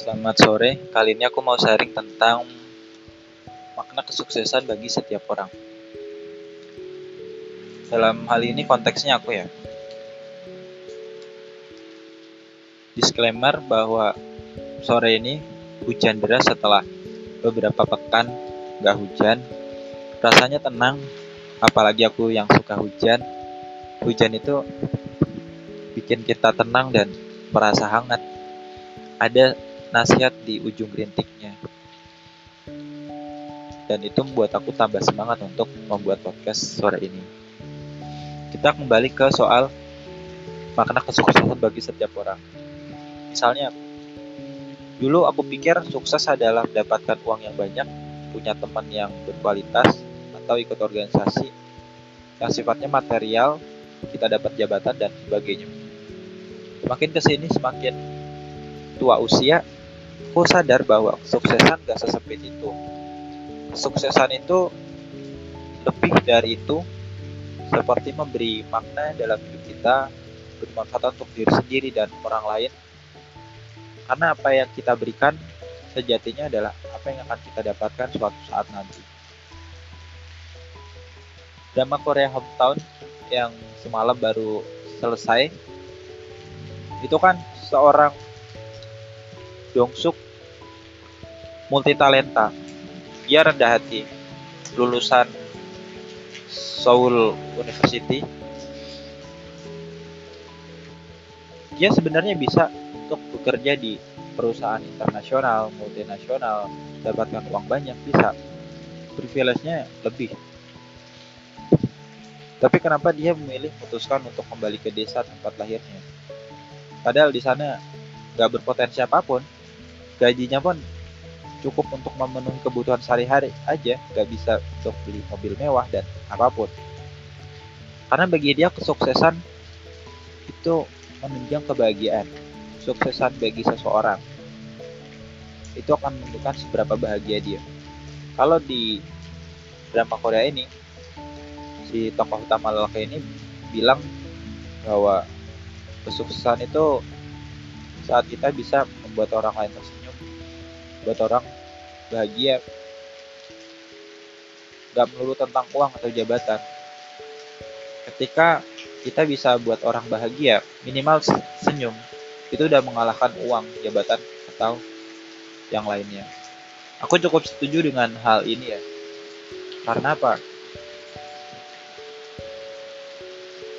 Selamat sore, kali ini aku mau sharing tentang makna kesuksesan bagi setiap orang. Dalam hal ini konteksnya aku ya. Disclaimer bahwa sore ini hujan deras setelah beberapa pekan gak hujan. Rasanya tenang, apalagi aku yang suka hujan. Hujan itu bikin kita tenang dan merasa hangat. Ada nasihat di ujung rintiknya. Dan itu membuat aku tambah semangat untuk membuat podcast sore ini. Kita kembali ke soal makna kesuksesan bagi setiap orang. Misalnya, dulu aku pikir sukses adalah mendapatkan uang yang banyak, punya teman yang berkualitas, atau ikut organisasi yang sifatnya material, kita dapat jabatan dan sebagainya. Semakin ke sini semakin tua usia, aku sadar bahwa kesuksesan gak sesempit itu. Kesuksesan itu lebih dari itu, seperti memberi makna dalam hidup kita, bermanfaat untuk diri sendiri dan orang lain. Karena apa yang kita berikan sejatinya adalah apa yang akan kita dapatkan suatu saat nanti. Drama Korea Hometown yang semalam baru selesai itu kan seorang Dongsuk multi talenta. Dia rendah hati, lulusan Seoul University. Dia sebenarnya bisa untuk bekerja di perusahaan internasional, multinasional, dapatkan uang banyak, bisa. Privilege-nya lebih. Tapi kenapa dia memilih memutuskan untuk kembali ke desa tempat lahirnya? Padahal di sana nggak berpotensi apa pun, gajinya pun cukup untuk memenuhi kebutuhan sehari-hari aja, nggak bisa untuk beli mobil mewah dan apa pun. Karena bagi dia kesuksesan itu menunjang kebahagiaan, suksesan bagi seseorang itu akan menentukan seberapa bahagia dia. Kalau di drama Korea ini, si tokoh utama lelaki ini bilang bahwa kesuksesan itu saat kita bisa membuat orang lain tersenyum, buat orang bahagia, gak melulu tentang uang atau jabatan. Ketika kita bisa buat orang bahagia, minimal senyum, itu udah mengalahkan uang, jabatan, atau yang lainnya. Aku cukup setuju dengan hal ini ya. Karena apa?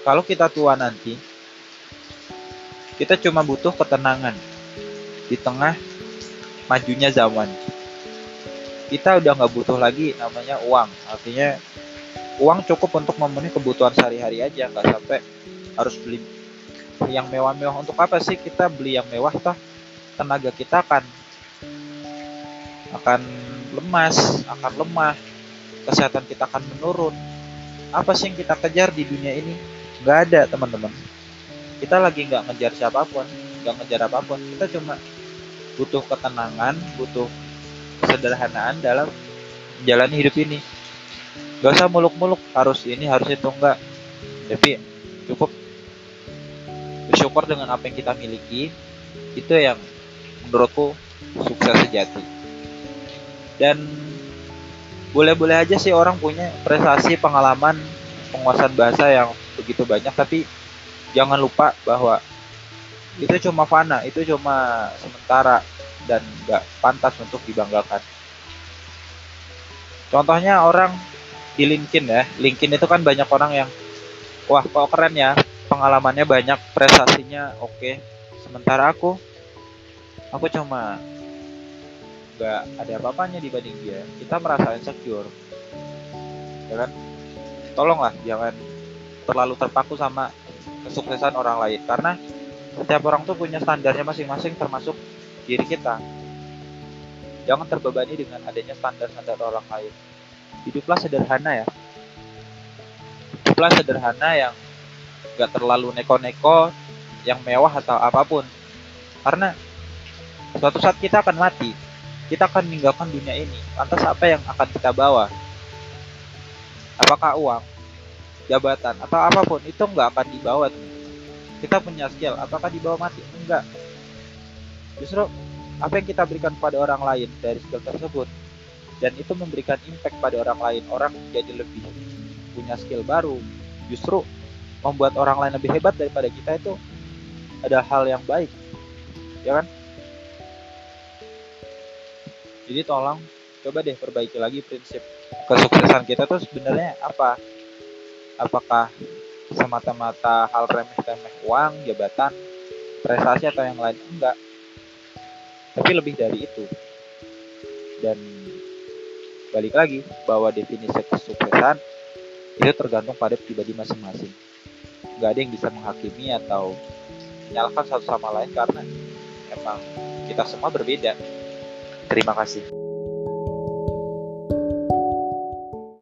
Kalau kita tua nanti, kita cuma butuh ketenangan di tengah majunya zaman. Kita udah nggak butuh lagi namanya uang. Artinya uang cukup untuk memenuhi kebutuhan sehari-hari aja, nggak sampai harus beli yang mewah-mewah. Untuk apa sih kita beli yang mewah? Toh tenaga kita akan akan lemas, akan lemah, kesehatan kita akan menurun. Apa sih yang kita kejar di dunia ini? Gak ada teman-teman. Kita lagi nggak ngejar siapa pun, nggak ngejar apa pun. Kita cuma butuh ketenangan, butuh kesederhanaan dalam menjalani hidup ini. Gak usah muluk-muluk harus ini harus itu enggak. Tapi cukup bersyukur dengan apa yang kita miliki. Itu yang menurutku sukses sejati dan boleh-boleh aja sih orang punya prestasi pengalaman penguasaan bahasa yang begitu banyak tapi jangan lupa bahwa itu cuma fana itu cuma sementara dan nggak pantas untuk dibanggakan. Contohnya orang di LinkedIn ya. LinkedIn itu kan banyak orang yang wah kok keren ya pengalamannya banyak prestasinya oke. Sementara aku aku cuma nggak ada apa-apanya dibanding dia. Kita merasa insecure. Ya kan? Tolonglah jangan terlalu terpaku sama kesuksesan orang lain. Karena setiap orang tuh punya standarnya masing-masing termasuk diri kita. Jangan terbebani dengan adanya standar-standar orang lain. Hiduplah sederhana ya. Hiduplah sederhana yang gak terlalu neko-neko yang mewah atau apa pun. Karena suatu saat kita akan mati. Kita akan meninggalkan dunia ini. Lantas apa yang akan kita bawa? Apakah uang, jabatan, atau apa pun itu nggak akan dibawa teman-teman. Kita punya skill, apakah dibawa mati? Enggak. Justru apa yang kita berikan pada orang lain dari skill tersebut dan itu memberikan impact pada orang lain orang jadi lebih punya skill baru justru membuat orang lain lebih hebat daripada kita itu ada hal yang baik ya kan jadi tolong coba deh perbaiki lagi prinsip kesuksesan kita tuh sebenarnya apa apakah semata-mata hal remeh-temeh uang jabatan prestasi atau yang lain enggak. Tapi lebih dari itu. Dan balik lagi bahwa definisi kesuksesan itu tergantung pada pribadi masing-masing. Nggak ada yang bisa menghakimi atau menyalahkan satu sama lain karena emang kita semua berbeda. Terima kasih